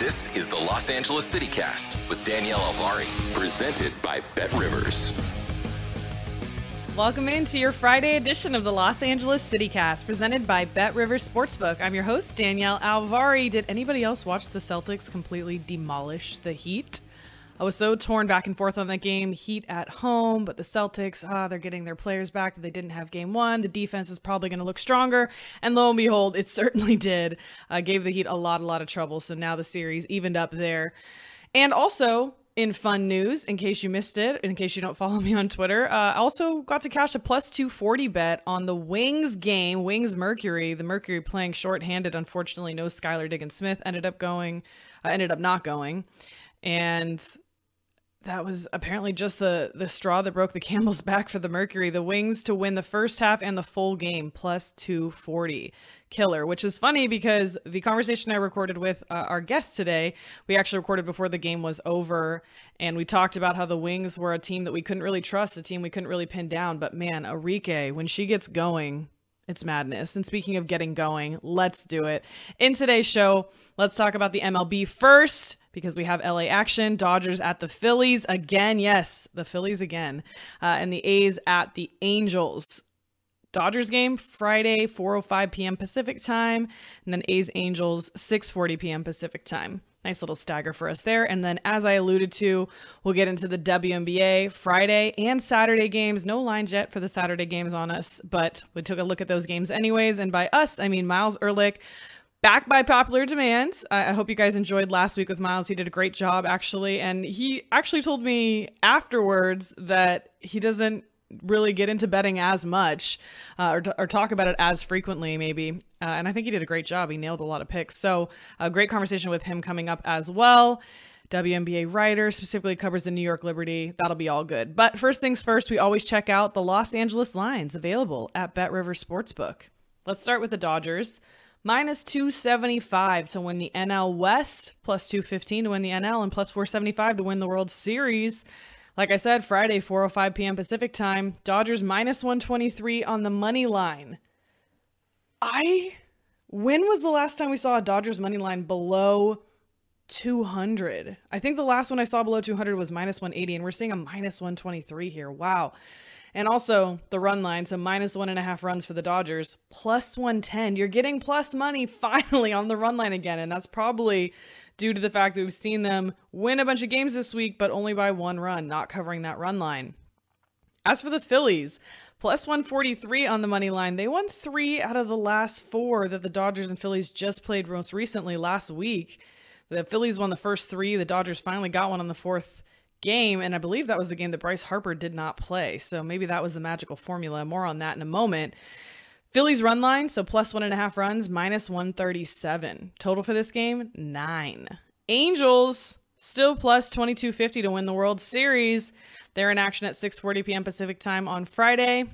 This is the Los Angeles CityCast with Danielle Alvari, presented by Bet Rivers. Welcome into your Friday edition of the Los Angeles CityCast, presented by Bet Rivers Sportsbook. I'm your host, Danielle Alvari. Did anybody else watch the Celtics completely demolish the Heat? I was so torn back and forth on that game. Heat at home, but the Celtics, ah, they're getting their players back that they didn't have game one. The defense is probably going to look stronger. And lo and behold, it certainly did. Uh, gave the Heat a lot, a lot of trouble. So now the series evened up there. And also, in fun news, in case you missed it, in case you don't follow me on Twitter, uh, I also got to cash a plus 240 bet on the Wings game, Wings Mercury. The Mercury playing shorthanded. Unfortunately, no Skylar Diggins Smith ended up going, uh, ended up not going. And that was apparently just the the straw that broke the camel's back for the Mercury. The Wings to win the first half and the full game plus 240 killer, which is funny because the conversation I recorded with uh, our guest today, we actually recorded before the game was over and we talked about how the Wings were a team that we couldn't really trust, a team we couldn't really pin down, but man, Arike, when she gets going, it's madness. And speaking of getting going, let's do it. In today's show, let's talk about the MLB first because we have LA action, Dodgers at the Phillies again. Yes, the Phillies again. Uh, and the A's at the Angels. Dodgers game Friday 4:05 p.m. Pacific time, and then A's Angels 6:40 p.m. Pacific time. Nice little stagger for us there. And then, as I alluded to, we'll get into the WNBA Friday and Saturday games. No lines yet for the Saturday games on us, but we took a look at those games anyways. And by us, I mean Miles Ehrlich back by popular demand. I, hope you guys enjoyed last week with Miles. He did a great job, actually. And he actually told me afterwards that he doesn't really get into betting as much uh, or, t- or, talk about it as frequently, maybe. Uh, and I think he did a great job. He nailed a lot of picks. So, a great conversation with him coming up as well. WNBA writer specifically covers the New York Liberty. That'll be all good. But first things first, we always check out the Los Angeles lines available at Bet River Sportsbook. Let's start with the Dodgers minus 275 to win the NL West, plus 215 to win the NL, and plus 475 to win the World Series. Like I said, Friday, 4:05 p.m. Pacific time. Dodgers minus 123 on the money line. I when was the last time we saw a Dodgers money line below 200? I think the last one I saw below 200 was minus 180, and we're seeing a minus 123 here. Wow. And also the run line, so minus one and a half runs for the Dodgers, plus 110. You're getting plus money finally on the run line again. And that's probably due to the fact that we've seen them win a bunch of games this week, but only by one run, not covering that run line. As for the Phillies, plus 143 on the money line. They won three out of the last four that the Dodgers and Phillies just played most recently last week. The Phillies won the first three. The Dodgers finally got one on the fourth game, and I believe that was the game that Bryce Harper did not play. So maybe that was the magical formula. More on that in a moment. Phillies run line, so plus one and a half runs, minus 137. Total for this game, nine. Angels still plus 2250 to win the World Series. They're in action at 6:40 p.m. Pacific time on Friday.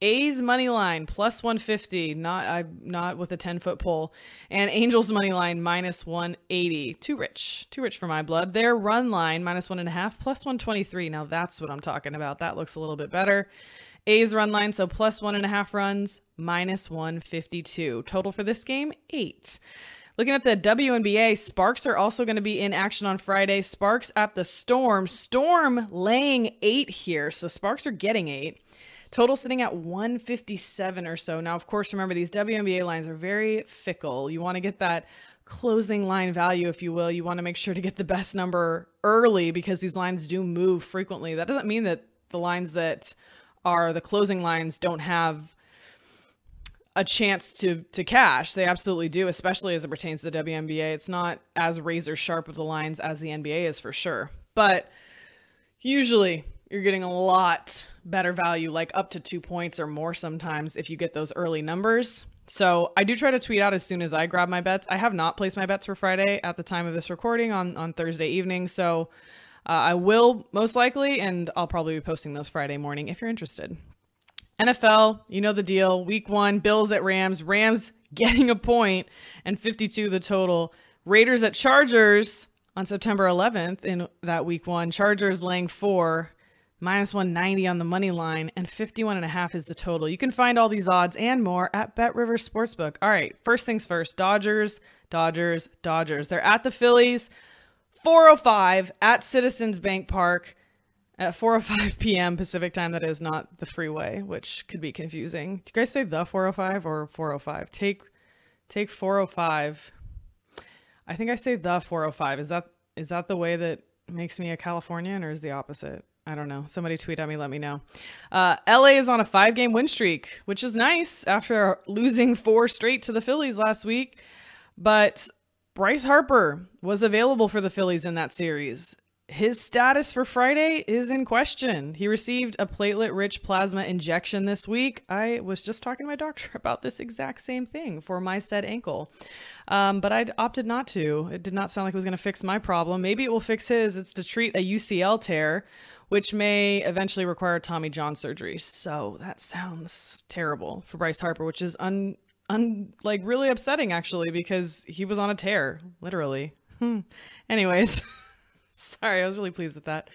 A's money line plus 150, not I not with a 10 foot pole, and Angels money line minus 180. Too rich, too rich for my blood. Their run line minus one and a half, plus 123. Now that's what I'm talking about. That looks a little bit better. A's run line, so plus one and a half runs, minus 152. Total for this game, eight. Looking at the WNBA, Sparks are also going to be in action on Friday. Sparks at the Storm. Storm laying eight here. So Sparks are getting eight. Total sitting at 157 or so. Now, of course, remember these WNBA lines are very fickle. You want to get that closing line value, if you will. You want to make sure to get the best number early because these lines do move frequently. That doesn't mean that the lines that are the closing lines don't have a chance to to cash. They absolutely do, especially as it pertains to the WNBA. It's not as razor sharp of the lines as the NBA is for sure. But usually you're getting a lot better value, like up to two points or more sometimes if you get those early numbers. So I do try to tweet out as soon as I grab my bets. I have not placed my bets for Friday at the time of this recording on, on Thursday evening. So uh, I will most likely, and I'll probably be posting those Friday morning if you're interested. NFL, you know the deal. Week one, Bills at Rams. Rams getting a point and 52 the total. Raiders at Chargers on September 11th in that week one. Chargers laying four, minus 190 on the money line, and 51 and a half is the total. You can find all these odds and more at Bet River Sportsbook. All right, first things first Dodgers, Dodgers, Dodgers. They're at the Phillies, 405 at Citizens Bank Park at 4:05 p.m. Pacific time. That is not the freeway, which could be confusing. Do you guys say the 405 or 405? Take take 405. I think I say the 405. Is that is that the way that makes me a Californian, or is the opposite? I don't know. Somebody tweet at me, let me know. Uh, LA is on a five game win streak, which is nice after losing four straight to the Phillies last week. But Bryce Harper was available for the Phillies in that series his status for Friday is in question. He received a platelet rich plasma injection this week. I was just talking to my doctor about this exact same thing for my said ankle, um, but I opted not to. It did not sound like it was going to fix my problem. Maybe it will fix his. It's to treat a UCL tear, which may eventually require Tommy John surgery. So that sounds terrible for Bryce Harper, which is un, un like really upsetting actually because he was on a tear, literally. Hmm. Anyways. Sorry, I was really pleased with that.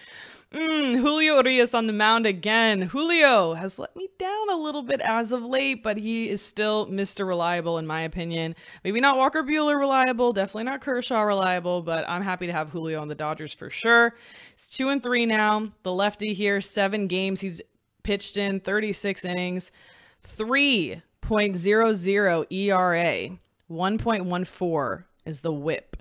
Mm, Julio Urias on the mound again. Julio has let me down a little bit as of late, but he is still Mr. Reliable in my opinion. Maybe not Walker Buehler reliable, definitely not Kershaw reliable, but I'm happy to have Julio on the Dodgers for sure. It's two and three now. The lefty here, seven games he's pitched in, 36 innings, 3.00 ERA, 1.14 is the whip.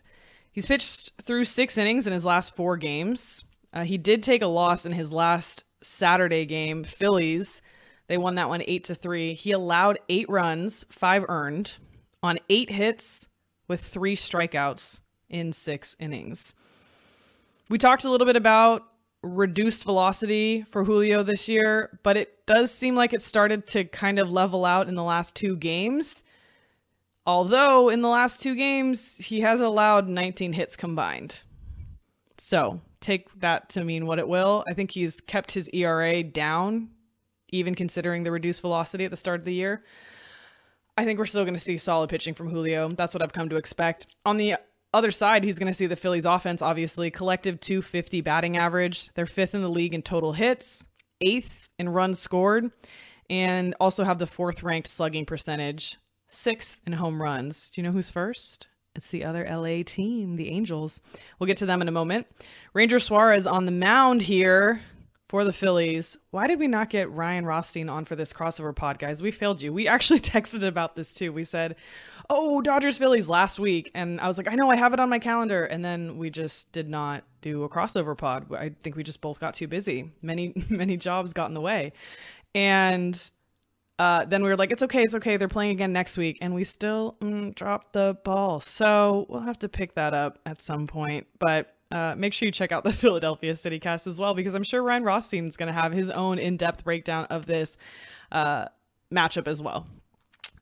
He's pitched through six innings in his last four games. Uh, he did take a loss in his last Saturday game, Phillies. They won that one eight to three. He allowed eight runs, five earned, on eight hits with three strikeouts in six innings. We talked a little bit about reduced velocity for Julio this year, but it does seem like it started to kind of level out in the last two games. Although in the last two games, he has allowed 19 hits combined. So take that to mean what it will. I think he's kept his ERA down, even considering the reduced velocity at the start of the year. I think we're still going to see solid pitching from Julio. That's what I've come to expect. On the other side, he's going to see the Phillies offense, obviously, collective 250 batting average. They're fifth in the league in total hits, eighth in runs scored, and also have the fourth ranked slugging percentage sixth in home runs. Do you know who's first? It's the other LA team, the Angels. We'll get to them in a moment. Ranger Suarez on the mound here for the Phillies. Why did we not get Ryan Rothstein on for this crossover pod, guys? We failed you. We actually texted about this too. We said, "Oh, Dodgers Phillies last week," and I was like, "I know, I have it on my calendar," and then we just did not do a crossover pod. I think we just both got too busy. Many many jobs got in the way, and Uh, then we were like, it's okay, it's okay. They're playing again next week, and we still mm, dropped the ball. So we'll have to pick that up at some point. But uh, make sure you check out the Philadelphia City Cast as well, because I'm sure Ryan Rothstein is going to have his own in-depth breakdown of this uh, matchup as well.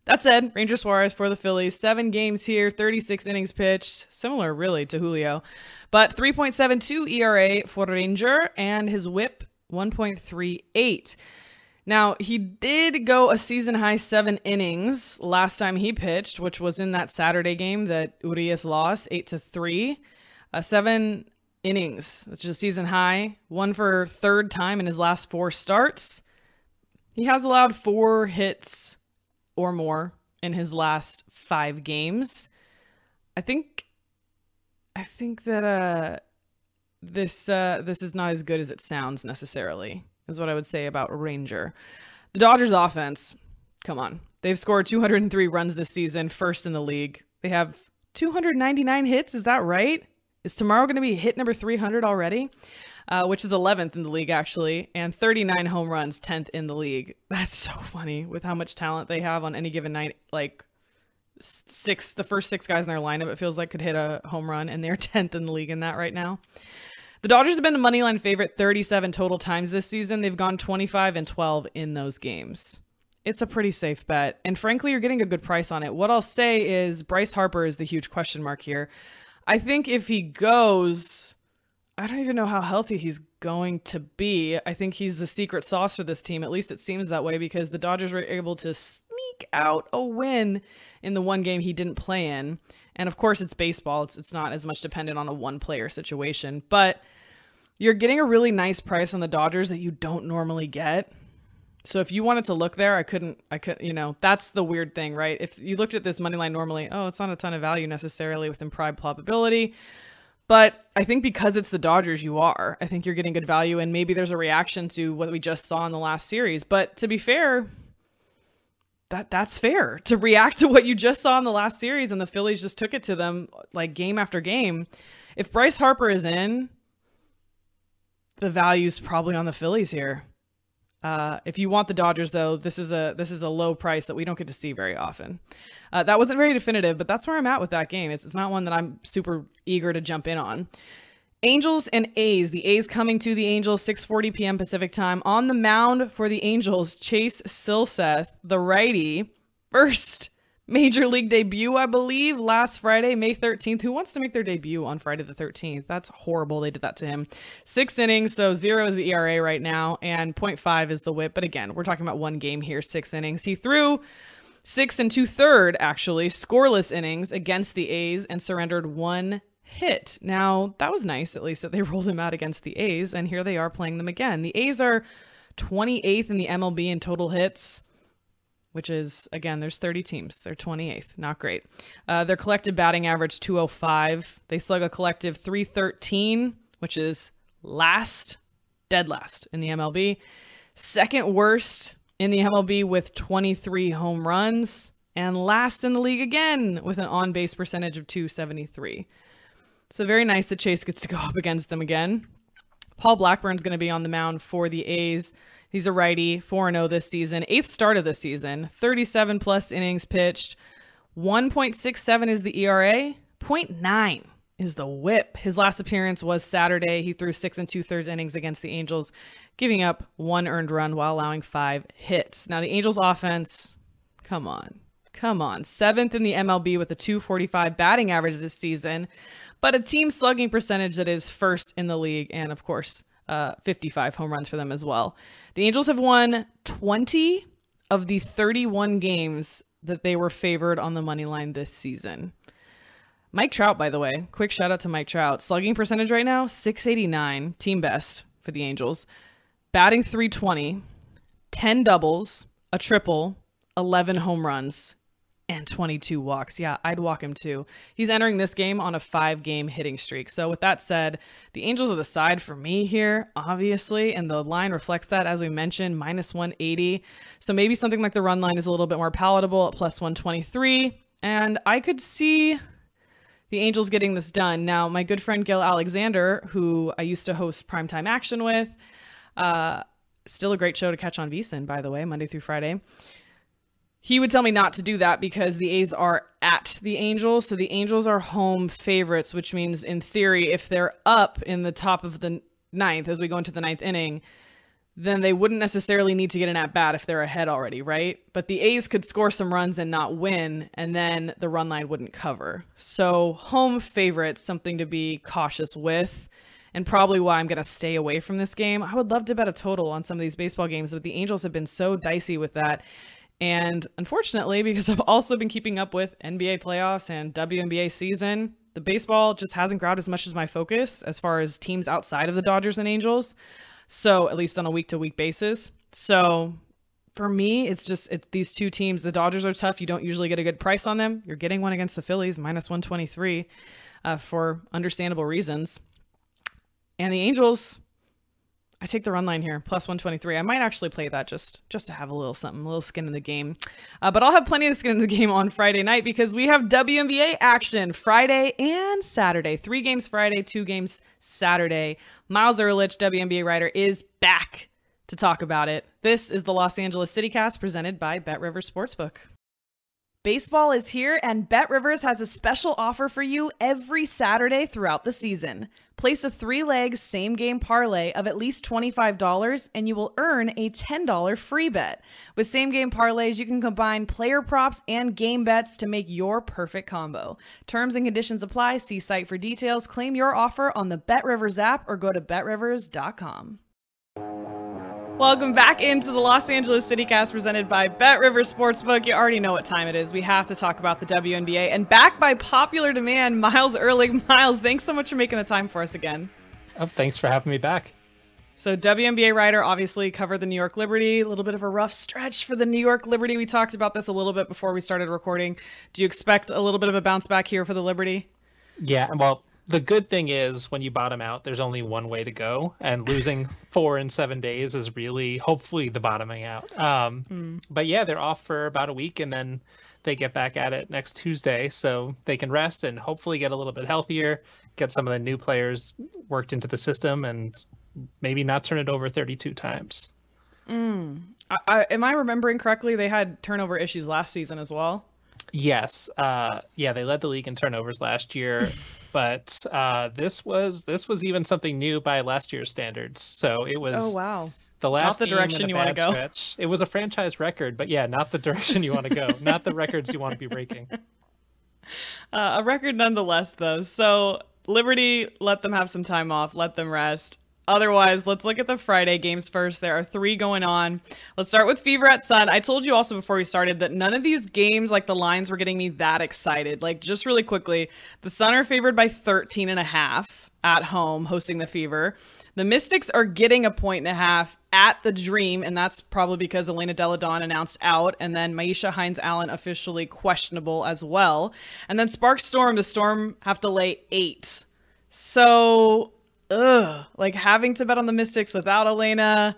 That said, Ranger Suarez for the Phillies, seven games here, 36 innings pitched, similar really to Julio, but 3.72 ERA for Ranger, and his whip 1.38. Now, he did go a season high seven innings last time he pitched, which was in that Saturday game that Urias lost, eight to three. Uh, seven innings, which is a season high, one for third time in his last four starts. He has allowed four hits or more in his last five games. I think I think that uh this uh this is not as good as it sounds necessarily is what I would say about Ranger. The Dodgers offense, come on. They've scored 203 runs this season, first in the league. They have 299 hits, is that right? Is tomorrow going to be hit number 300 already? Uh, which is 11th in the league, actually, and 39 home runs, 10th in the league. That's so funny with how much talent they have on any given night. Like, six, the first six guys in their lineup, it feels like could hit a home run, and they're 10th in the league in that right now. The Dodgers have been the money line favorite 37 total times this season. They've gone 25 and 12 in those games. It's a pretty safe bet. And frankly, you're getting a good price on it. What I'll say is Bryce Harper is the huge question mark here. I think if he goes, I don't even know how healthy he's going to be. I think he's the secret sauce for this team. At least it seems that way because the Dodgers were able to sneak out a win in the one game he didn't play in. And of course, it's baseball. It's it's not as much dependent on a one player situation, but you're getting a really nice price on the Dodgers that you don't normally get. So if you wanted to look there, I couldn't. I could, you know, that's the weird thing, right? If you looked at this money line normally, oh, it's not a ton of value necessarily with implied probability. But I think because it's the Dodgers, you are. I think you're getting good value, and maybe there's a reaction to what we just saw in the last series. But to be fair, that that's fair to react to what you just saw in the last series and the Phillies just took it to them like game after game. If Bryce Harper is in, the value's probably on the Phillies here. Uh, if you want the Dodgers, though, this is a this is a low price that we don't get to see very often. Uh, that wasn't very definitive, but that's where I'm at with that game. It's, it's not one that I'm super eager to jump in on. Angels and A's. The A's coming to the Angels 6:40 p.m. Pacific time on the mound for the Angels. Chase Silseth, the righty, first major league debut, I believe, last Friday, May 13th. Who wants to make their debut on Friday the 13th? That's horrible. They did that to him. Six innings, so zero is the ERA right now, and 0.5 is the whip. But again, we're talking about one game here, six innings. He threw six and two third, actually, scoreless innings against the A's and surrendered one hit. Now, that was nice, at least, that they rolled him out against the A's, and here they are playing them again. The A's are 28th in the MLB in total hits, which is, again, there's 30 teams. They're 28th. Not great. Uh, their collective batting average 205. They slug a collective 313, which is last, dead last in the MLB. Second worst in the MLB with 23 home runs. And last in the league again with an on base percentage of 273. So very nice that Chase gets to go up against them again. Paul Blackburn's going to be on the mound for the A's. He's a righty, 4 0 this season, eighth start of the season, 37 plus innings pitched. 1.67 is the ERA, 0.9 is the whip. His last appearance was Saturday. He threw six and two thirds innings against the Angels, giving up one earned run while allowing five hits. Now, the Angels offense, come on. Come on. Seventh in the MLB with a 245 batting average this season but a team slugging percentage that is first in the league, and of course, uh, 55 home runs for them as well. The Angels have won 20 of the 31 games that they were favored on the money line this season. Mike Trout, by the way, quick shout out to Mike Trout. Slugging percentage right now, 689, team best for the Angels. Batting 320, 10 doubles, a triple, 11 home runs and 22 walks. Yeah, I'd walk him too. He's entering this game on a five game hitting streak. So, with that said, the Angels are the side for me here, obviously, and the line reflects that, as we mentioned, minus 180. So, maybe something like the run line is a little bit more palatable at plus 123. And I could see the Angels getting this done. Now, my good friend Gill Alexander, who I used to host Primetime Action with, uh, still a great show to catch on VSiN, by the way, Monday through Friday he would tell me not to do that because the A's are at the Angels. So the Angels are home favorites, which means, in theory, if they're up in the top of the ninth as we go into the ninth inning, then they wouldn't necessarily need to get an at bat if they're ahead already, right? But the A's could score some runs and not win, and then the run line wouldn't cover. So, home favorites, something to be cautious with, and probably why I'm going to stay away from this game. I would love to bet a total on some of these baseball games, but the Angels have been so dicey with that. And unfortunately, because I've also been keeping up with NBA playoffs and WNBA season, the baseball just hasn't grabbed as much as my focus as far as teams outside of the Dodgers and Angels. So, at least on a week to week basis. So, for me, it's just it's these two teams. The Dodgers are tough. You don't usually get a good price on them. You're getting one against the Phillies, minus 123, uh, for understandable reasons. And the Angels, I take the run line here, plus 123. I might actually play that just just to have a little something, a little skin in the game. Uh, but I'll have plenty of skin in the game on Friday night because we have WNBA action Friday and Saturday. Three games Friday, two games Saturday. Miles Ehrlich, WNBA writer, is back to talk about it. This is the Los Angeles CityCast presented by Bet Rivers Sportsbook. Baseball is here, and Bet Rivers has a special offer for you every Saturday throughout the season. Place a three leg same game parlay of at least $25, and you will earn a $10 free bet. With same game parlays, you can combine player props and game bets to make your perfect combo. Terms and conditions apply. See site for details. Claim your offer on the BetRivers app or go to betrivers.com. Welcome back into the Los Angeles CityCast presented by Bet River Sportsbook. You already know what time it is. We have to talk about the WNBA. And back by popular demand, Miles Ehrlich. Miles, thanks so much for making the time for us again. Oh, thanks for having me back. So, WNBA writer obviously covered the New York Liberty. A little bit of a rough stretch for the New York Liberty. We talked about this a little bit before we started recording. Do you expect a little bit of a bounce back here for the Liberty? Yeah, well, the good thing is when you bottom out, there's only one way to go, and losing four in seven days is really hopefully the bottoming out. Um, mm. But yeah, they're off for about a week, and then they get back at it next Tuesday, so they can rest and hopefully get a little bit healthier, get some of the new players worked into the system, and maybe not turn it over 32 times. Mm. I, I, am I remembering correctly? They had turnover issues last season as well. Yes. Uh, yeah, they led the league in turnovers last year. but uh, this was this was even something new by last year's standards. So it was. Oh wow. The last not the direction you want to go. Stretch. It was a franchise record, but yeah, not the direction you want to go. not the records you want to be breaking. Uh, a record nonetheless, though. So Liberty let them have some time off, let them rest. Otherwise, let's look at the Friday games first. There are three going on. Let's start with Fever at Sun. I told you also before we started that none of these games, like the lines, were getting me that excited. Like, just really quickly, the Sun are favored by 13 and a half at home, hosting the Fever. The Mystics are getting a point and a half at the Dream, and that's probably because Elena Delle Donne announced out, and then Myisha Hines Allen officially questionable as well. And then Sparks Storm, the Storm have to lay eight. So ugh, like having to bet on the Mystics without Elena,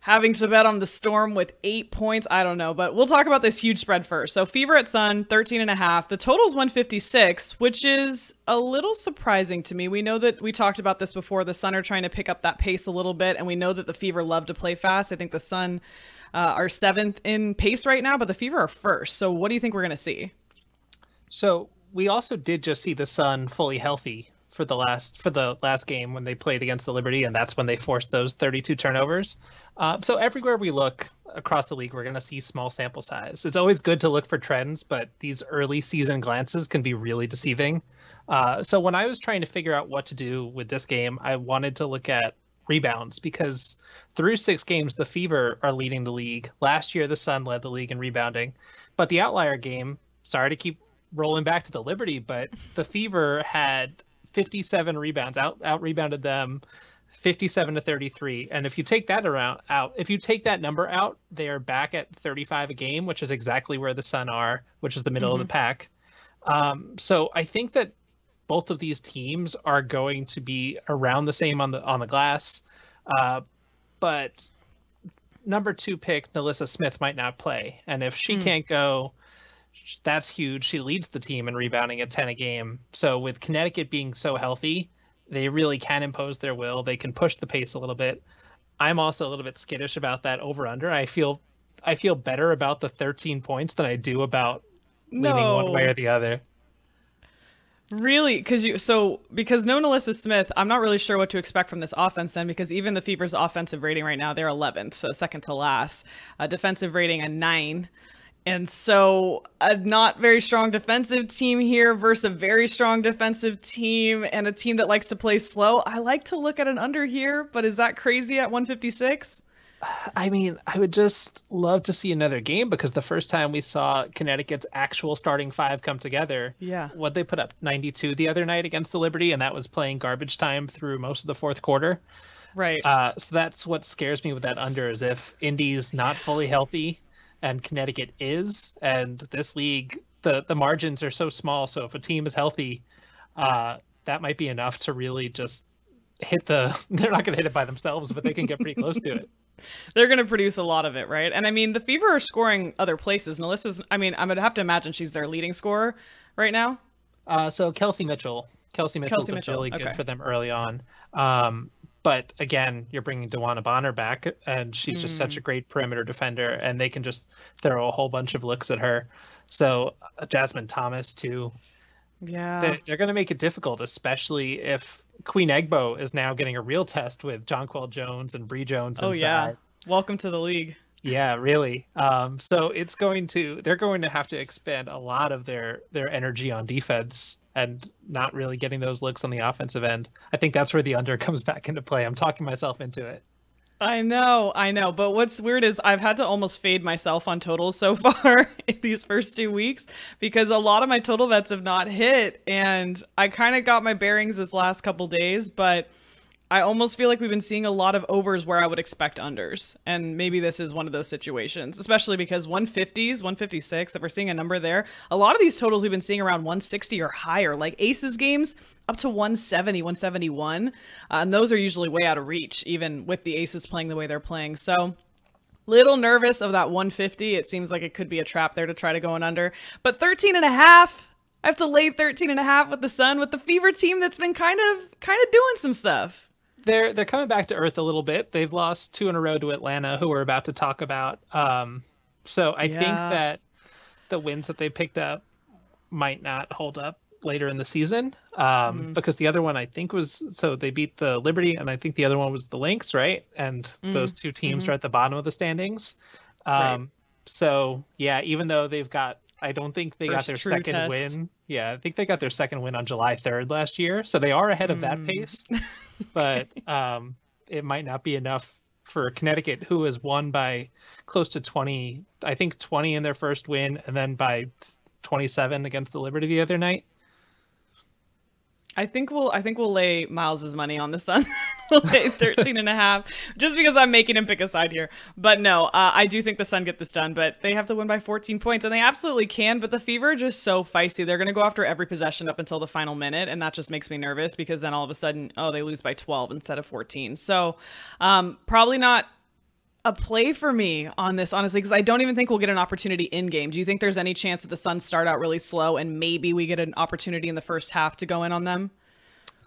having to bet on the Storm with eight points. I don't know, but we'll talk about this huge spread first. So Fever at Sun, 13 and a half. The total is 156, which is a little surprising to me. We know that we talked about this before. The Sun are trying to pick up that pace a little bit, and we know that the Fever love to play fast. I think the Sun uh, are seventh in pace right now, but the Fever are first. So what do you think we're going to see? So we also did just see the Sun fully healthy for the last for the last game when they played against the Liberty, and that's when they forced those 32 turnovers. Uh, so everywhere we look across the league, we're going to see small sample size. It's always good to look for trends, but these early season glances can be really deceiving. Uh, so when I was trying to figure out what to do with this game, I wanted to look at rebounds because through six games, the Fever are leading the league. Last year, the Sun led the league in rebounding, but the outlier game. Sorry to keep rolling back to the Liberty, but the Fever had 57 rebounds, out out rebounded them 57 to 33. And if you take that around out, if you take that number out, they are back at 35 a game, which is exactly where the Sun are, which is the middle mm-hmm. of the mm-hmm. pack. Um, so I think that both of these teams are going to be around the same on the on the glass, uh, but number two pick NaLyssa Smith might not play, and if she mm. can't go, that's huge. She leads the team in rebounding at 10 a game. So with Connecticut being so healthy, they really can impose their will. They can push the pace a little bit. I'm also a little bit skittish about that over under. I feel I feel better about the 13 points than I do about leaning one way or the other. Really? Because you so because no NaLyssa Smith, I'm not really sure what to expect from this offense then. Because even the Fever's offensive rating right now, they're 11th, so second to last. Uh, defensive rating a nine, and so a not very strong defensive team here versus a very strong defensive team and a team that likes to play slow. I like to look at an under here, but is that crazy at 156? I mean, I would just love to see another game because the first time we saw Connecticut's actual starting five come together, yeah, what they put up 92 the other night against the Liberty, and that was playing garbage time through most of the fourth quarter. Right. Uh, so that's what scares me with that under is if Indy's not fully healthy and Connecticut is, and this league the the margins are so small. So if a team is healthy, uh, that might be enough to really just hit the. They're not going to hit it by themselves, but they can get pretty close to it they're going to produce a lot of it, right? And I mean, the Fever are scoring other places. NaLyssa's, I mean, I'm going to have to imagine she's their leading scorer right now. Uh, so Kelsey Mitchell, Kelsey Mitchell's Kelsey Mitchell. really good okay. for them early on. Um, but again, you're bringing DeWanna Bonner back, and she's mm. just such a mm. great perimeter defender, and they can just throw a whole bunch of looks at her. So uh, Jasmine Thomas too. Yeah, they're, they're going to make it difficult, especially if Queen Egbo is now getting a real test with Jonquel Jones and Bree Jones. Oh yeah, welcome to the league. Yeah, really. Um, so it's going to they're going to have to expend a lot of their their energy on defense and not really getting those looks on the offensive end. I think that's where the under comes back into play. I'm talking myself into it. I know, I know. But what's weird is I've had to almost fade myself on totals so far in these first two weeks because a lot of my total bets have not hit. And I kind of got my bearings this last couple days, but I almost feel like we've been seeing a lot of overs where I would expect unders. And maybe this is one of those situations, especially because 150s, 156, if we're seeing a number there, a lot of these totals we've been seeing around 160 or higher, like Aces games up to 170, 171. Uh, and those are usually way out of reach, even with the Aces playing the way they're playing. So little nervous of that 150. It seems like it could be a trap there to try to go in under. But 13 and a half, I have to lay 13 and a half with the Sun with the Fever team that's been kind of kind of doing some stuff they're they're coming back to earth a little bit. They've lost two in a row to Atlanta, who we're about to talk about. Um, so I yeah. think that the wins that they picked up might not hold up later in the season um, mm. because the other one I think was so they beat the Liberty and I think the other one was the Lynx, right? And mm. those two teams mm-hmm. are at the bottom of the standings. Um, right. So yeah, even though they've got, I don't think they First got their second test. win. Yeah, I think they got their second win on July 3rd last year, so they are ahead of that mm. pace. but um, it might not be enough for Connecticut, who has won by close to 20, I think 20 in their first win, and then by 27 against the Liberty the other night. I think we'll I think we'll lay Miles's money on the Sun. we'll lay 13 and a half just because I'm making him pick a side here. But no, uh, I do think the Sun get this done, but they have to win by 14 points and they absolutely can, but the Fever are just so feisty. They're going to go after every possession up until the final minute and that just makes me nervous because then all of a sudden, oh, they lose by 12 instead of 14. So, um, probably not a play for me on this, honestly, because I don't even think we'll get an opportunity in game. Do you think there's any chance that the Suns start out really slow and maybe we get an opportunity in the first half to go in on them?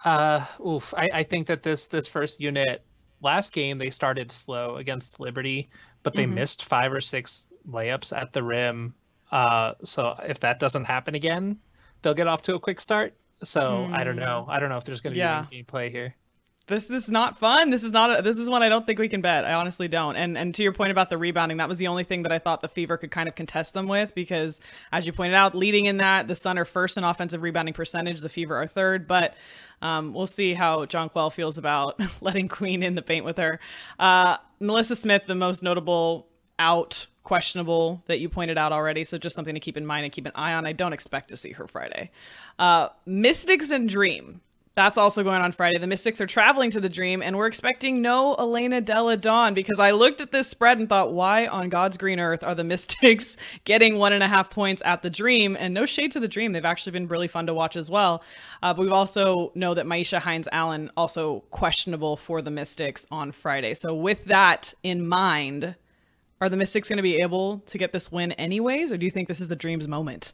Uh, oof. I, I think that this this first unit last game they started slow against Liberty, but they mm-hmm. missed five or six layups at the rim. Uh, so if that doesn't happen again, they'll get off to a quick start. So mm. I don't know. I don't know if there's going to yeah. be any gameplay here this is not fun. This is not a, this is one I don't think we can bet. I honestly don't. And and to your point about the rebounding, that was the only thing that I thought the Fever could kind of contest them with because as you pointed out, leading in that, the Sun are first in offensive rebounding percentage, the Fever are third, but um, we'll see how Jonquel feels about letting Queen in the paint with her. Uh, NaLyssa Smith, the most notable out questionable that you pointed out already. So just something to keep in mind and keep an eye on. I don't expect to see her Friday. Uh, Mystics and Dream. That's also going on Friday. The Mystics are traveling to the Dream, and we're expecting no Elena Delle Donne because I looked at this spread and thought, why on God's green earth are the Mystics getting one and a half points at the Dream? And no shade to the Dream; they've actually been really fun to watch as well. Uh, but we also know that Myisha Hines Allen also questionable for the Mystics on Friday. So with that in mind, are the Mystics going to be able to get this win anyways, or do you think this is the Dream's moment?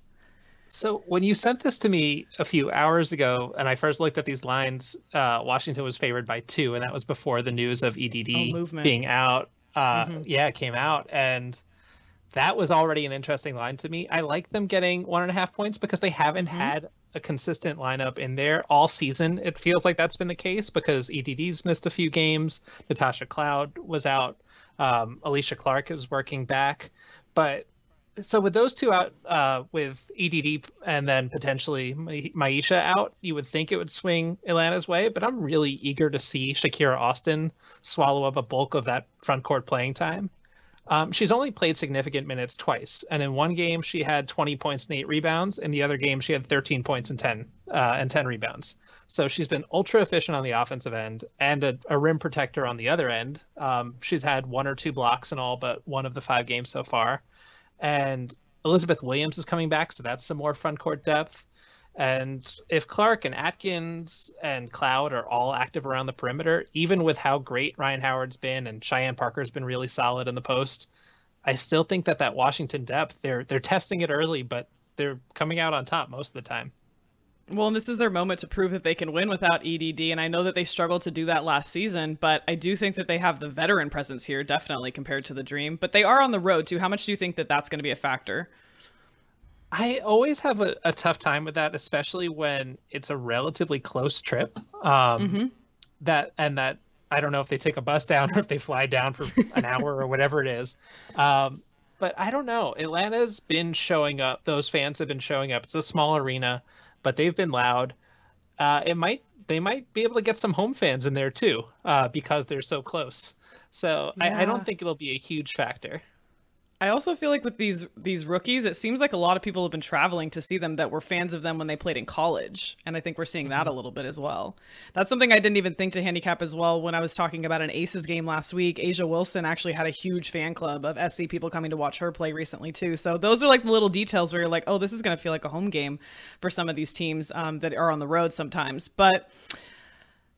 So when you sent this to me a few hours ago, and I first looked at these lines, uh, Washington was favored by two, and that was before the news of EDD oh, being out. Uh, mm-hmm. Yeah, it came out, and that was already an interesting line to me. I like them getting one and a half points because they haven't mm-hmm. had a consistent lineup in there all season. It feels like that's been the case because EDD's missed a few games. Natasha Cloud was out. Um, Alysha Clark is working back. But so with those two out, uh, with EDD and then potentially Myisha out, you would think it would swing Atlanta's way. But I'm really eager to see Shakira Austin swallow up a bulk of that front court playing time. Um, she's only played significant minutes twice, and in one game she had 20 points and eight rebounds. In the other game, she had 13 points and 10 uh, and 10 rebounds. So she's been ultra efficient on the offensive end and a, a rim protector on the other end. Um, she's had one or two blocks in all but one of the five games so far. And Elizabeth Williams is coming back, so that's some more front court depth. And if Clark and Atkins and Cloud are all active around the perimeter, even with how great Rhyne Howard's been and Cheyenne Parker's been really solid in the post, I still think that that Washington depth they're they're testing it early, but they're coming out on top most of the time. Well, and this is their moment to prove that they can win without EDD, and I know that they struggled to do that last season, but I do think that they have the veteran presence here, definitely compared to the Dream. But they are on the road too. How much do you think that that's going to be a factor? I always have a, a, tough time with that, especially when it's a relatively close trip. Um, mm-hmm. That and that I don't know if they take a bus down or if they fly down for an hour or whatever it is. Um, but I don't know. Atlanta's been showing up. Those fans have been showing up. It's a small arena, but they've been loud. Uh, it might they might be able to get some home fans in there too uh, because they're so close. So yeah. I, I don't think it'll be a huge factor. I also feel like with these these rookies, it seems like a lot of people have been traveling to see them that were fans of them when they played in college, and I think we're seeing that mm-hmm. a little bit as well. That's something I didn't even think to handicap as well when I was talking about an Aces game last week. A'ja Wilson actually had a huge fan club of SC people coming to watch her play recently too. So those are like the little details where you're like, oh, this is going to feel like a home game for some of these teams um, that are on the road sometimes. But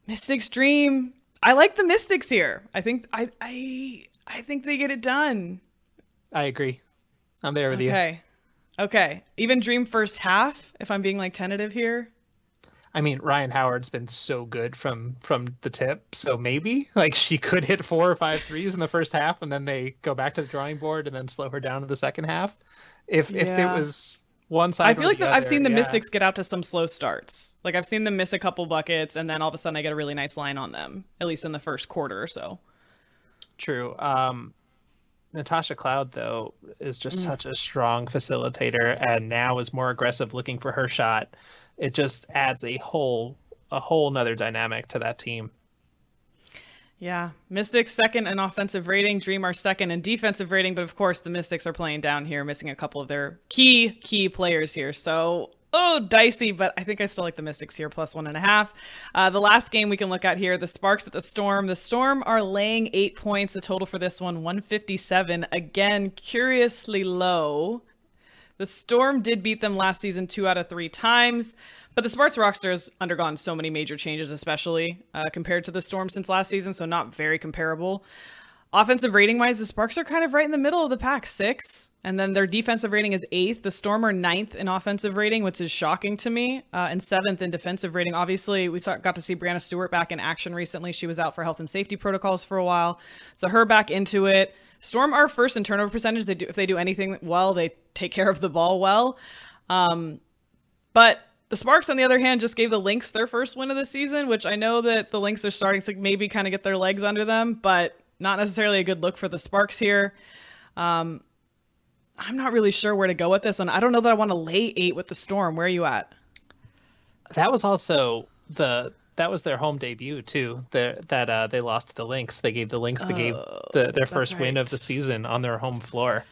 Mystics Dream, I like the Mystics here. I think I I I think they get it done. I agree. I'm there with okay. you. Okay. Okay. Even Dream first half, if I'm being like tentative here. I mean, Rhyne Howard's been so good from from the tip, so maybe like she could hit four or five threes in the first half, and then they go back to the drawing board and then slow her down in the second half. If yeah. if there was one side, I feel like the, I've seen the yeah. Mystics get out to some slow starts. Like I've seen them miss a couple buckets, and then all of a sudden I get a really nice line on them, at least in the first quarter or so. True. Um, Natasha Cloud, though, is just mm. such a strong facilitator, and now is more aggressive, looking for her shot. It just adds a whole a whole nother dynamic to that team. Yeah, Mystics second in offensive rating, Dream are second in defensive rating, but of course the Mystics are playing down here, missing a couple of their key key players here. So oh, dicey, but I think I still like the Mystics here, plus one and a half. Uh, the last game we can look at here, the Sparks at the Storm. The Storm are laying eight points. The total for this one, 157. Again, curiously low. The Storm did beat them last season two out of three times, but the Sparks roster has undergone so many major changes, especially uh, compared to the Storm since last season, so not very comparable. Offensive rating wise, the Sparks are kind of right in the middle of the pack, six. And then their defensive rating is eighth. The Storm are ninth in offensive rating, which is shocking to me, uh, and seventh in defensive rating. Obviously, we saw, got to see Breanna Stewart back in action recently. She was out for health and safety protocols for a while. So her back into it. Storm are first in turnover percentage. They do, if they do anything well, they take care of the ball well. Um, but the Sparks, on the other hand, just gave the Lynx their first win of the season, which I know that the Lynx are starting to maybe kind of get their legs under them, but not necessarily a good look for the Sparks here. Um, I'm not really sure where to go with this, and I don't know that I want to lay eight with the Storm. Where are you at? That was also the that was their home debut too. That uh, they lost to the Lynx. They gave the Lynx the game oh, the, their first right. win of the season on their home floor.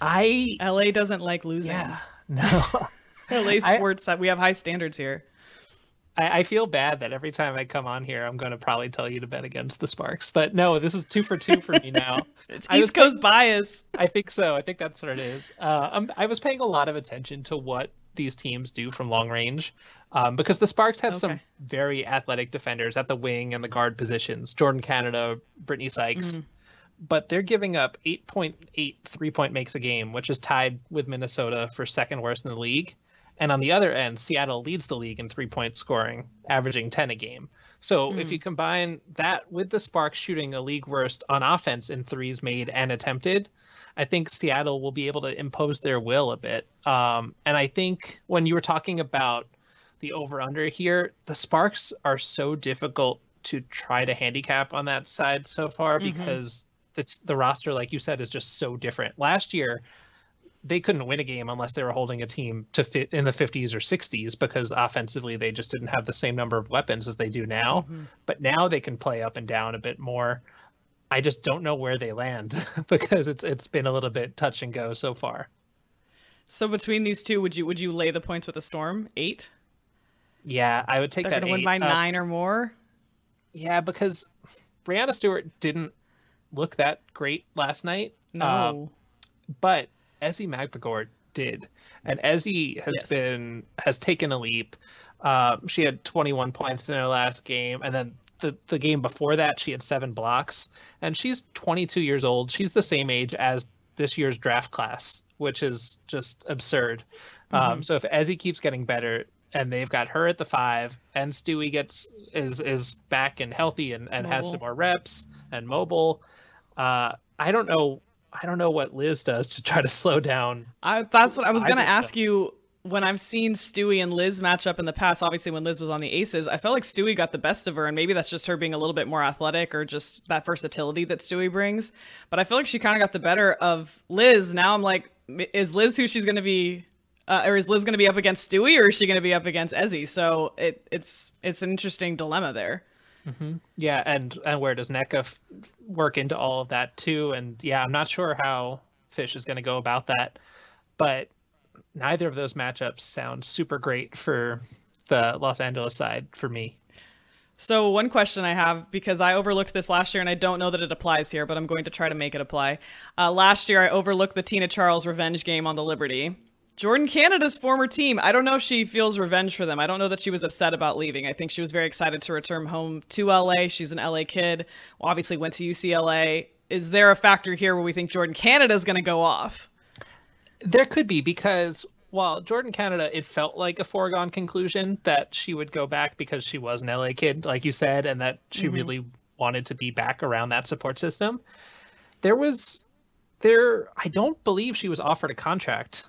I LA doesn't like losing. Yeah, no. LA sports. I, we have high standards here. I, I, feel bad that every time I come on here, I'm going to probably tell you to bet against the Sparks. But no, this is two for two for me now. it's I East Coast paying, bias. I think so. I think that's what it is. Uh, I was paying a lot of attention to what these teams do from long range um, because the Sparks have okay. some very athletic defenders at the wing and the guard positions Jordan Canada, Brittney Sykes. Mm. But they're giving up 8.8 three point makes a game, which is tied with Minnesota for second worst in the league. And on the other end, Seattle leads the league in three point scoring, averaging 10 a game. So mm. if you combine that with the Sparks shooting a league worst on offense in threes made and attempted, I think Seattle will be able to impose their will a bit. Um, and I think when you were talking about the over under here, the Sparks are so difficult to try to handicap on that side so far Mhm. because it's the roster, like you said, is just so different. Last year, they couldn't win a game unless they were holding a team to fit in the 50s or 60s because offensively they just didn't have the same number of weapons as they do now. Mhm. But now they can play up and down a bit more. I just don't know where they land because it's it's been a little bit touch and go so far. So between these two, would you would you lay the points with the Storm? Eight. Yeah, I would take They're that. going to win by nine or more. Yeah, because Breanna Stewart didn't look that great last night. No. Um, but Ezi Magbegor did, and Ezi has Yes. been has taken a leap. Um, she had 21 points in her last game, and then the the game before that she had seven blocks, and she's 22 years old. She's the same age as this year's draft class, which is just absurd. Um, so if Ezi keeps getting better, and they've got her at the five, and Stewie gets is is back and healthy and, and has some more reps and mobile. Uh, I don't know. I don't know what Liz does to try to slow down. I, that's what I was going to ask you. When I've seen Stewie and Liz match up in the past, obviously when Liz was on the Aces, I felt like Stewie got the best of her, and maybe that's just her being a little bit more athletic or just that versatility that Stewie brings. But I feel like she kind of got the better of Liz. Now I'm like, is Liz who she's going to be, uh, or is Liz going to be up against Stewie, or is she going to be up against Ezi? So it it's it's an interesting dilemma there. Yeah, and and where does Nneka f- work into all of that too? And yeah, I'm not sure how Fish is going to go about that, but neither of those matchups sound super great for the Los Angeles side for me. So one question I have because I overlooked this last year and I don't know that it applies here, but I'm going to try to make it apply. Uh, last year I overlooked the Tina Charles revenge game on the Liberty. Jordin Canada's former team. I don't know if she feels revenge for them. I don't know that she was upset about leaving. I think she was very excited to return home to LA. She's an LA kid. Obviously went to UCLA. Is there a factor here where we think Jordin Canada is going to go off? There could be because while Jordin Canada, it felt like a foregone conclusion that she would go back because she was an LA kid, like you said, and that she mm-hmm. really wanted to be back around that support system. There was there I don't believe she was offered a contract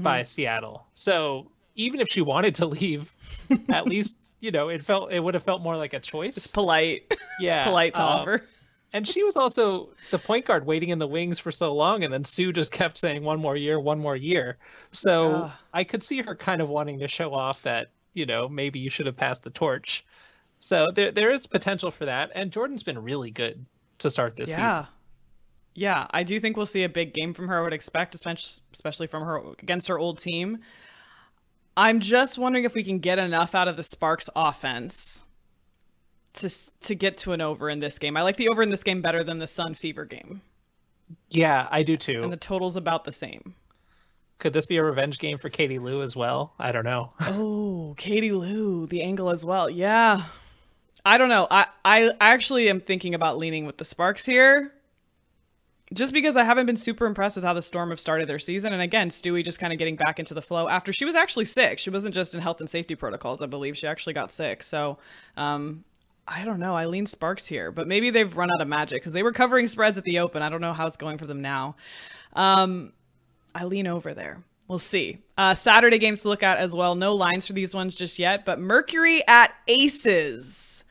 by Seattle. So even if she wanted to leave, at least, you know, it felt it would have felt more like a choice. It's polite. yeah. it's polite to um, offer. and she was also the point guard waiting in the wings for so long and then sue just kept saying one more year one more year so i could see her kind of wanting to show off that you know maybe you should have passed the torch so there, there is potential for that and jordin's been really good to start this season. yeah. season Yeah, I do think we'll see a big game from her. I would expect, especially especially from her against her old team. I'm just wondering if we can get enough out of the Sparks offense to to get to an over in this game. I like the over in this game better than the Sun Fever game, yeah i do too and the total's about the same. could this be a revenge game for katie lou as well i don't know Oh, Katie Lou, the angle as well. Yeah. I don't know. I, I actually am thinking about leaning with the Sparks here. Just because I haven't been super impressed with how the Storm have started their season. And again, Stewie just kind of getting back into the flow after she was actually sick. She wasn't just in health and safety protocols, I believe. She actually got sick. So, um, I don't know. I lean Sparks here, but maybe they've run out of magic because they were covering spreads at the Open. I don't know how it's going for them now. Um, I lean over there. We'll see. Uh, Saturday games to look at as well. No lines for these ones just yet, but Mercury at Aces.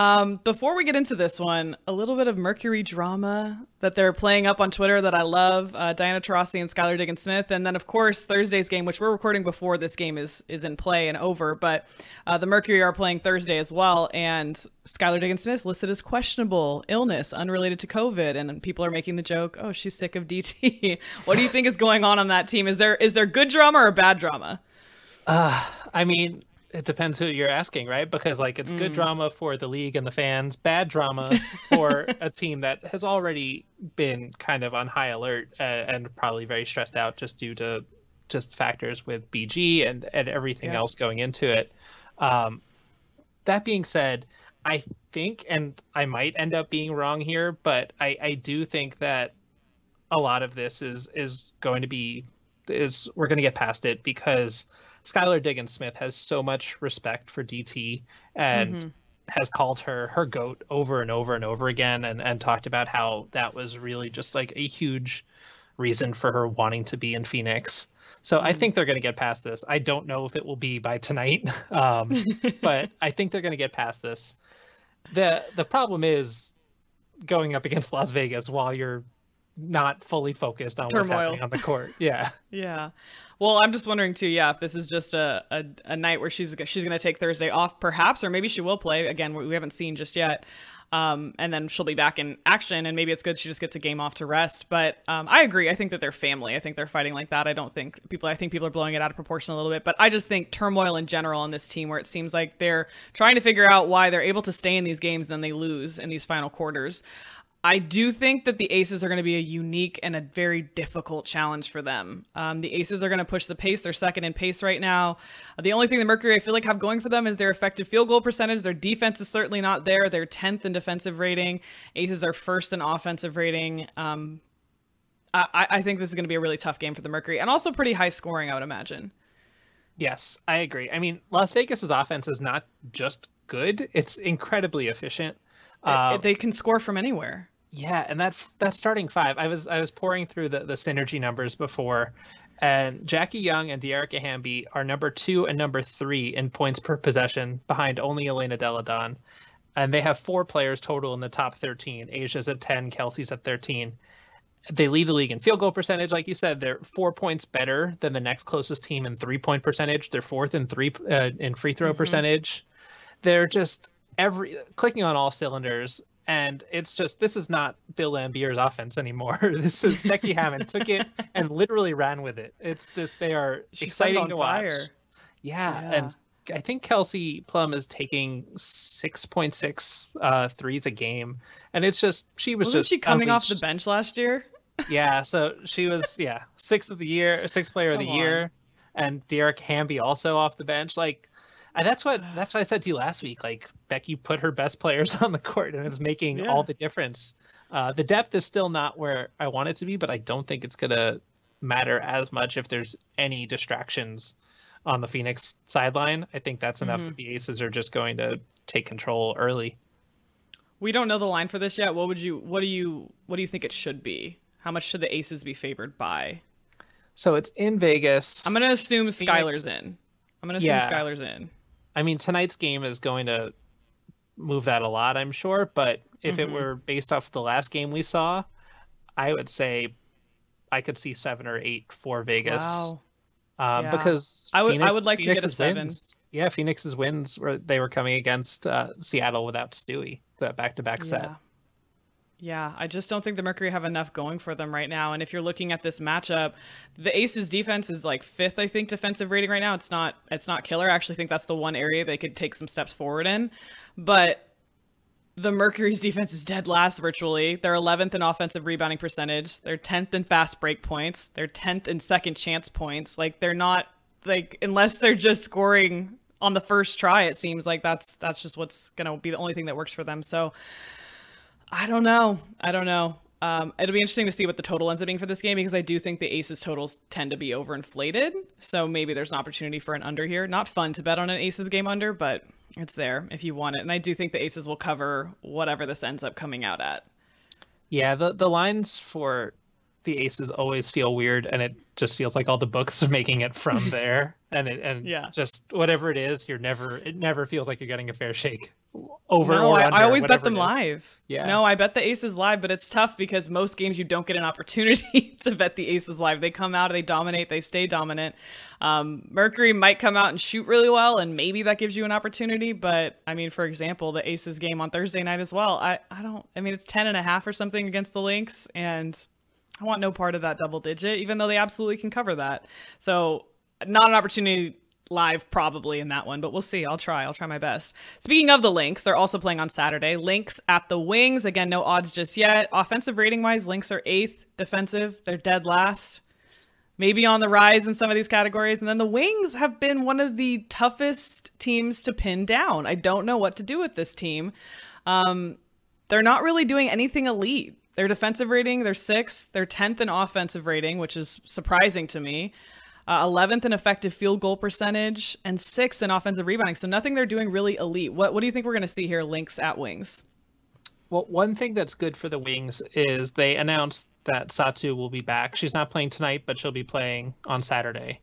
Um, before we get into this one, a little bit of Mercury drama that they're playing up on Twitter that I love. Uh, Diana Taurasi and Skylar Diggins Smith, and then of course Thursday's game, which we're recording before this game is is in play and over. But uh, the Mercury are playing Thursday as well, and Skylar Diggins Smith listed as questionable illness unrelated to COVID, and people are making the joke, "Oh, she's sick of DT." what do you think is going on on that team? Is there is there good drama or bad drama? I mean, it depends who you're asking, right? Because like it's good drama for the league and the fans, bad drama for a team that has already been kind of on high alert uh, and probably very stressed out just due to just factors with BG and and everything Yeah. else going into it. Um, that being said, I think, and I might end up being wrong here, but I I do think that a lot of this is is going to be is we're going to get past it because Skylar Diggins Smith has so much respect for DT and has called her her goat over and over and over again and and talked about how that was really just like a huge reason for her wanting to be in Phoenix. So I Mm. think they're going to get past this. I don't know if it will be by tonight, um, but I think they're going to get past this. the The problem is going up against Las Vegas while you're not fully focused on what's happening on the court. Yeah, Yeah. Well, I'm just wondering too. Yeah, if this is just a, a, a night where she's she's going to take Thursday off, perhaps, or maybe she will play again. We haven't seen just yet. Um, and then she'll be back in action, and maybe it's good she just gets a game off to rest. But um, I agree. I think that they're family. I think they're fighting like that. I don't think people. I think people are blowing it out of proportion a little bit. But I just think turmoil in general on this team, where it seems like they're trying to figure out why they're able to stay in these games, then they lose in these final quarters. I do think that the Aces are going to be a unique and a very difficult challenge for them. Um, the Aces are going to push the pace. They're second in pace right now. Uh, the only thing the Mercury I feel like have going for them is their effective field goal percentage. Their defense is certainly not there. They're 10th in defensive rating. Aces are first in offensive rating. Um, I, I think this is going to be a really tough game for the Mercury and also pretty high scoring, I would imagine. yes, I agree. I mean, Las Vegas's offense is not just good; it's incredibly efficient. Uh, they can score from anywhere. Yeah, and that's that starting five, I was I was pouring through the, the synergy numbers before, and Jackie Young and Dearica Hamby are number two and number three in points per possession, behind only Elena Delle Donne, and they have four players total in the top thirteen. A'ja's at ten, Kelsey's at thirteen. They lead the league in field goal percentage, like you said. They're four points better than the next closest team in three point percentage. They're fourth in three uh, in free throw Mhm. percentage. They're just every clicking on all cylinders and it's just this is not Bill Laimbeer's offense anymore. this is Becky Hammon took it and literally ran with it. It's that they are She set it exciting on to watch. fire. Yeah, Yeah. and I think Kelsey Plum is taking 6.6 uh, threes a game, and it's just she was Wasn't just she coming off the bench last year? Yeah, so she was yeah sixth of the year, sixth player of the Come year, and Dearica Hamby also off the bench. Like, and that's what that's what I said to you last week. Like Becky put her best players on the court, and it's making Yeah. all the difference. Uh, the depth is still not where I want it to be, but I don't think it's gonna matter as much if there's any distractions on the Phoenix sideline. I think that's enough Mhm. that the Aces are just going to take control early. We don't know the line for this yet. What would you what do you what do you think it should be? How much should the aces be favored by? So it's in Vegas. I'm gonna assume Skylar's in. I'm gonna assume Yeah. Skylar's in. I mean, tonight's game is going to move that a lot, I'm sure. But if it Mhm. were based off the last game we saw, I would say I could see seven or eight for Vegas. Wow. Um, Yeah. Because I would- I would like to get a seven. Wins, yeah, Phoenix's wins were they were coming against uh, Seattle without Stewie, the back-to-back set. Yeah. I just don't think the Mercury have enough going for them right now. And if you're looking at this matchup, the Aces defense is like fifth, I think, defensive rating right now. It's not it's not killer. I actually think that's the one area they could take some steps forward in. But the Mercury's defense is dead last virtually. They're 11th in offensive rebounding percentage. They're 10th in fast break points. They're 10th in second chance points. Like they're not like unless they're just scoring on the first try, it seems like that's that's just what's gonna be the only thing that works for them. So I don't know. I don't know. Um, it'll be interesting to see what the total ends up being for this game because I do think the Aces totals tend to be overinflated. So maybe there's an opportunity for an under here. Not fun to bet on an Aces game under, but it's there if you want it. And I do think the Aces will cover whatever this ends up coming out at. Yeah, the the lines for the Aces always feel weird, and it just feels like all the books are making it from there, and it and Yeah. just whatever it is, you're never it never feels like you're getting a fair shake over no, or I, under. I always bet them live. Yeah. No, I bet the Aces live, but it's tough because most games you don't get an opportunity to bet the Aces live. They come out, they dominate, they stay dominant. Um, Mercury might come out and shoot really well, and maybe that gives you an opportunity. But I mean, for example, the Aces game on Thursday night as well. I, I don't. I mean, it's ten and a half or something against the Lynx, and want no part of that double digit, even though they absolutely can cover that. So, not an opportunity live probably in that one, but we'll see. I'll try. I'll try my best. Speaking of the Lynx, they're also playing on Saturday. Lynx at the Wings. Again, no odds just yet. Offensive rating wise, Lynx are eighth. Defensive, they're dead last. Maybe on the rise in some of these categories. And then the Wings have been one of the toughest teams to pin down. I don't know what to do with this team. Um, they're not really doing anything elite. Their defensive rating, they're sixth. They're 10th in offensive rating, which is surprising to me. Uh, 11th in effective field goal percentage, and 6th in offensive rebounding. So nothing they're doing really elite. What, what do you think we're going to see here, Lynx at Wings? Well, one thing that's good for the Wings is they announced that Satou will be back. She's not playing tonight, but she'll be playing on Saturday.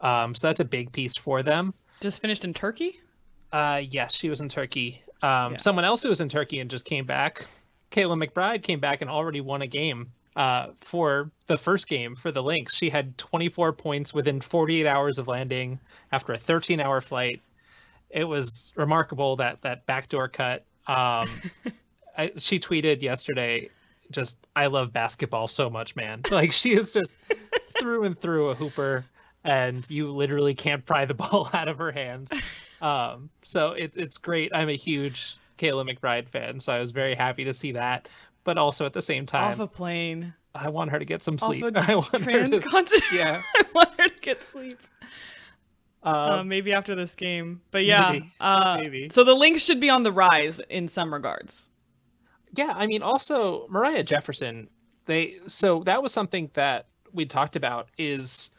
Um, so that's a big piece for them. Just finished in Turkey? Uh, yes, she was in Turkey. Um, yeah. Someone else who was in Turkey and just came back, Kayla McBride, came back and already won a game uh, for the first game for the Lynx. She had 24 points within 48 hours of landing after a 13 hour flight. It was remarkable that that backdoor cut. Um, I, she tweeted yesterday, just I love basketball so much, man. Like she is just through and through a hooper, and you literally can't pry the ball out of her hands. Um, so it's it's great. I'm a huge Kayla McBride fan, so I was very happy to see that. But also at the same time, off a plane. I want her to get some sleep. I want her to, yeah. I want her to get sleep. Uh, uh, maybe after this game, but yeah. Maybe. Uh, maybe. So the Lynx should be on the rise in some regards. Yeah, I mean, also Moriah Jefferson. They so that was something that we talked about is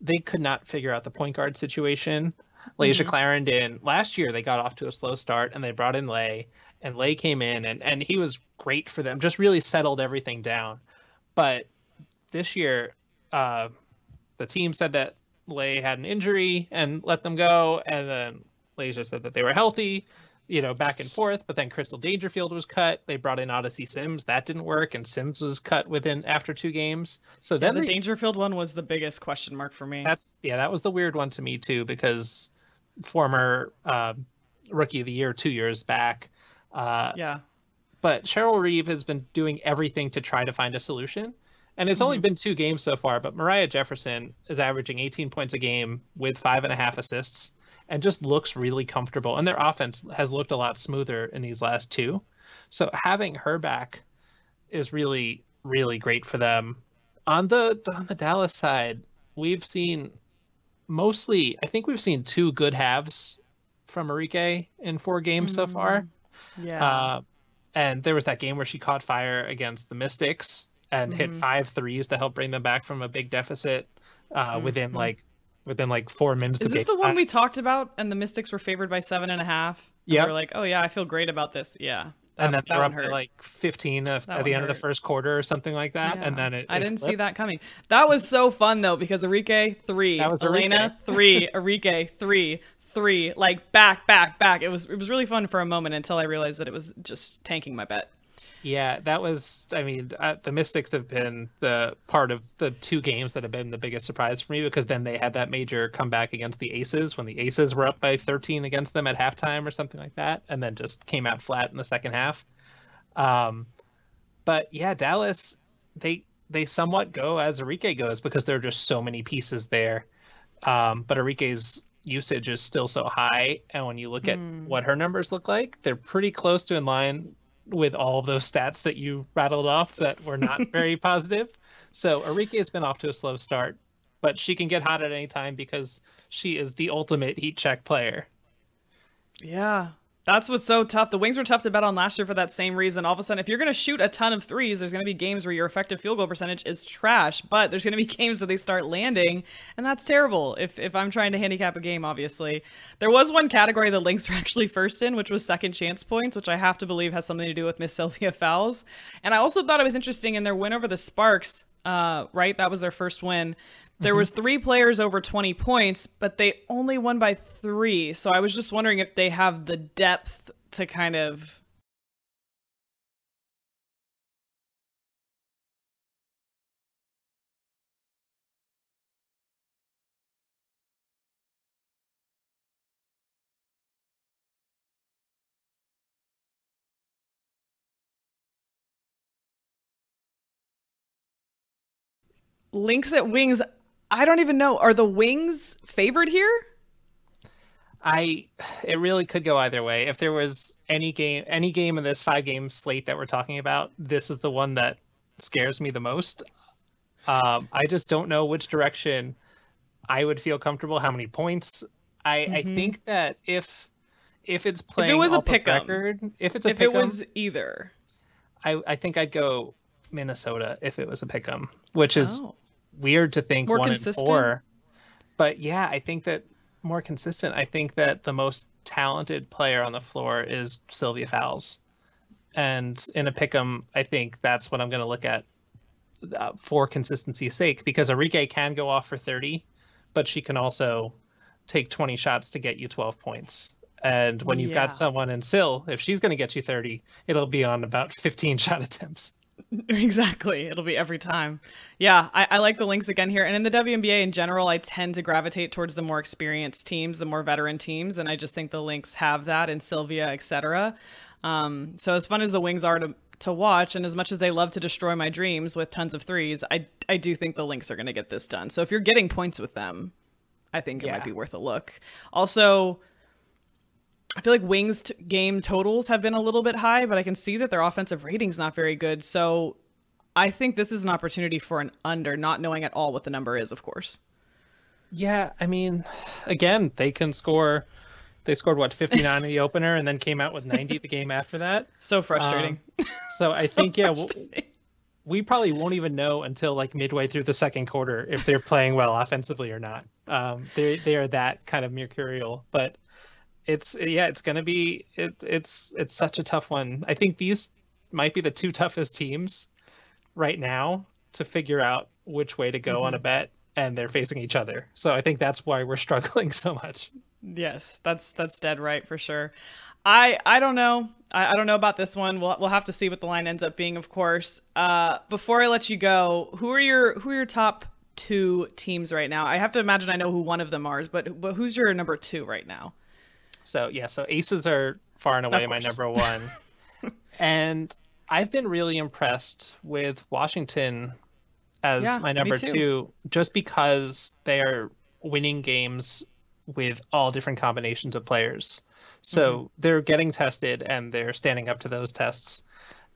they could not figure out the point guard situation. Layshia mm-hmm. Clarendon last year they got off to a slow start and they brought in Lay and Lay came in and and he was great for them. Just really settled everything down. But this year, uh, the team said that Lay had an injury and let them go, and then Layshia said that they were healthy, you know, back and forth. But then Crystal Dangerfield was cut. They brought in Odyssey Sims, that didn't work, and Sims was cut within after two games. So yeah, then the they, Dangerfield one was the biggest question mark for me. That's yeah, that was the weird one to me too because former uh, rookie of the year two years back. Uh, yeah but Cheryl Reeve has been doing everything to try to find a solution. And it's mm-hmm. only been two games so far, but Moriah Jefferson is averaging 18 points a game with five and a half assists and just looks really comfortable. And their offense has looked a lot smoother in these last two. So having her back is really, really great for them. On the on the Dallas side, we've seen mostly I think we've seen two good halves from Arike in four games mm-hmm. so far. Mm-hmm. Yeah. Uh, and there was that game where she caught fire against the Mystics and mm-hmm. hit five threes to help bring them back from a big deficit uh, mm-hmm. within like within like four minutes. Is this the one we talked about? And the Mystics were favored by seven and a half. Yeah, we're like, oh yeah, I feel great about this. Yeah. That, and then they were up hurt. like 15 at, at the end hurt. of the first quarter or something like that. Yeah. And then it, I didn't flipped. see that coming. That was so fun though, because Arike three, that was Elena three, Arike three, three, like back, back, back. It was it was really fun for a moment until I realized that it was just tanking my bet. Yeah, that was. I mean, uh, the Mystics have been the part of the two games that have been the biggest surprise for me because then they had that major comeback against the Aces when the Aces were up by 13 against them at halftime or something like that, and then just came out flat in the second half. Um, but yeah, Dallas, they they somewhat go as Arike goes because there are just so many pieces there. Um, but Arike's usage is still so high. And when you look at mm. what her numbers look like, they're pretty close to in line with all of those stats that you rattled off that were not very positive. So Arike has been off to a slow start, but she can get hot at any time because she is the ultimate heat check player. Yeah, that's what's so tough. The Wings were tough to bet on last year for that same reason. All of a sudden, if you're going to shoot a ton of threes, there's going to be games where your effective field goal percentage is trash, but there's going to be games that they start landing, and that's terrible if, if I'm trying to handicap a game, obviously. There was one category the Lynx were actually first in, which was second chance points, which I have to believe has something to do with Miss Sylvia Fowles. And I also thought it was interesting in their win over the Sparks, uh, right? That was their first win. There mm-hmm. was three players over 20 points, but they only won by three. So I was just wondering if they have the depth to kind of Lynx at wings I don't even know. Are the Wings favored here? I it really could go either way. If there was any game any game in this five game slate that we're talking about, this is the one that scares me the most. Um, I just don't know which direction I would feel comfortable. How many points? I mm-hmm. I think that if if it's playing if it was a pick record, if it's a if it was either, I I think I'd go Minnesota if it was a pick 'em, which is oh weird to think more one consistent? and four. But yeah, I think that more consistent. I think that the most talented player on the floor is Sylvia Fowles. And in a pick'em, I think that's what I'm going to look at uh, for consistency's sake because Arike can go off for 30, but she can also take 20 shots to get you 12 points. And when you've Yeah. got someone in Sill, if she's going to get you 30, it'll be on about 15 shot attempts. Exactly. It'll be every time. Yeah, I, I like the Lynx again here. And in the WNBA in general, I tend to gravitate towards the more experienced teams, the more veteran teams. And I just think the Lynx have that in Sylvia, etc. Um, so as fun as the wings are to to watch and as much as they love to destroy my dreams with tons of threes, I I do think the Lynx are gonna get this done. So if you're getting points with them, I think it Yeah. might be worth a look. Also, I feel like Wings t- game totals have been a little bit high, but I can see that their offensive rating's not very good. So I think this is an opportunity for an under, not knowing at all what the number is, of course. Yeah, I mean, again, they can score. They scored what 59 in the opener, and then came out with 90 the game after that. So frustrating. So I think yeah, we'll, we probably won't even know until like midway through the second quarter if they're playing well offensively or not. Um, they they are that kind of mercurial, but it's yeah, it's gonna be it, it's it's such a tough one. I think these might be the two toughest teams right now to figure out which way to go on a bet, and they're facing each other. So I think that's why we're struggling so much. Yes, that's that's dead right for sure. I I don't know. I, I don't know about this one. We'll we'll have to see what the line ends up being, of course. Uh, before I let you go, who are your who are your top two teams right now? I have to imagine I know who one of them are, but but who's your number two right now? So yeah, so aces are far and away my number one. and I've been really impressed with Washington as Yeah, my number two, just because they are winning games with all different combinations of players. So Mm-hmm. they're getting tested and they're standing up to those tests.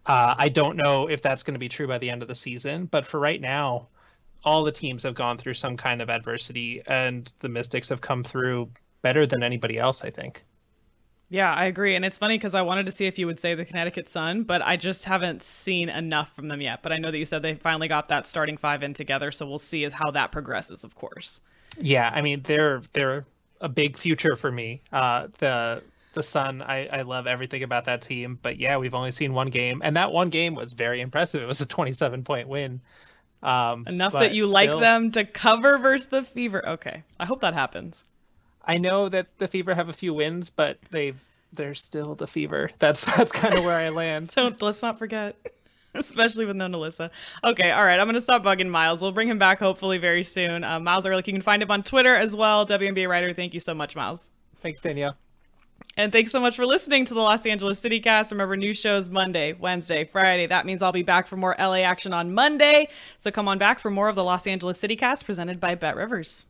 Uh, I don't know if that's going to be true by the end of the season, but for right now, all the teams have gone through some kind of adversity, and the Mystics have come through better than anybody else, I think. Yeah, I agree. And it's funny because I wanted to see if you would say the Connecticut Sun, but I just haven't seen enough from them yet. But I know that you said they finally got that starting five in together, so we'll see how that progresses, of course. Yeah, I mean they're they're a big future for me. Uh, the the Sun, I I love everything about that team, but yeah, we've only seen one game, and that one game was very impressive. It was a 27 point win. Um, Enough that you like them to cover versus the Fever. Okay, I hope that happens. I know that the Fever have a few wins, but they've they're still the Fever. That's that's kind of where I land. Don't let's not forget, especially with no Alyssa. Okay, all right. I'm gonna stop bugging Miles. We'll bring him back hopefully very soon. Uh, Miles Ehrlich, you can find him on Twitter as well. WNBA writer. Thank you so much, Miles. Thanks, Danielle. And thanks so much for listening to the Los Angeles City Cast. Remember, new shows Monday, Wednesday, Friday. That means I'll be back for more LA action on Monday. So come on back for more of the Los Angeles City Cast presented by Bet Rivers.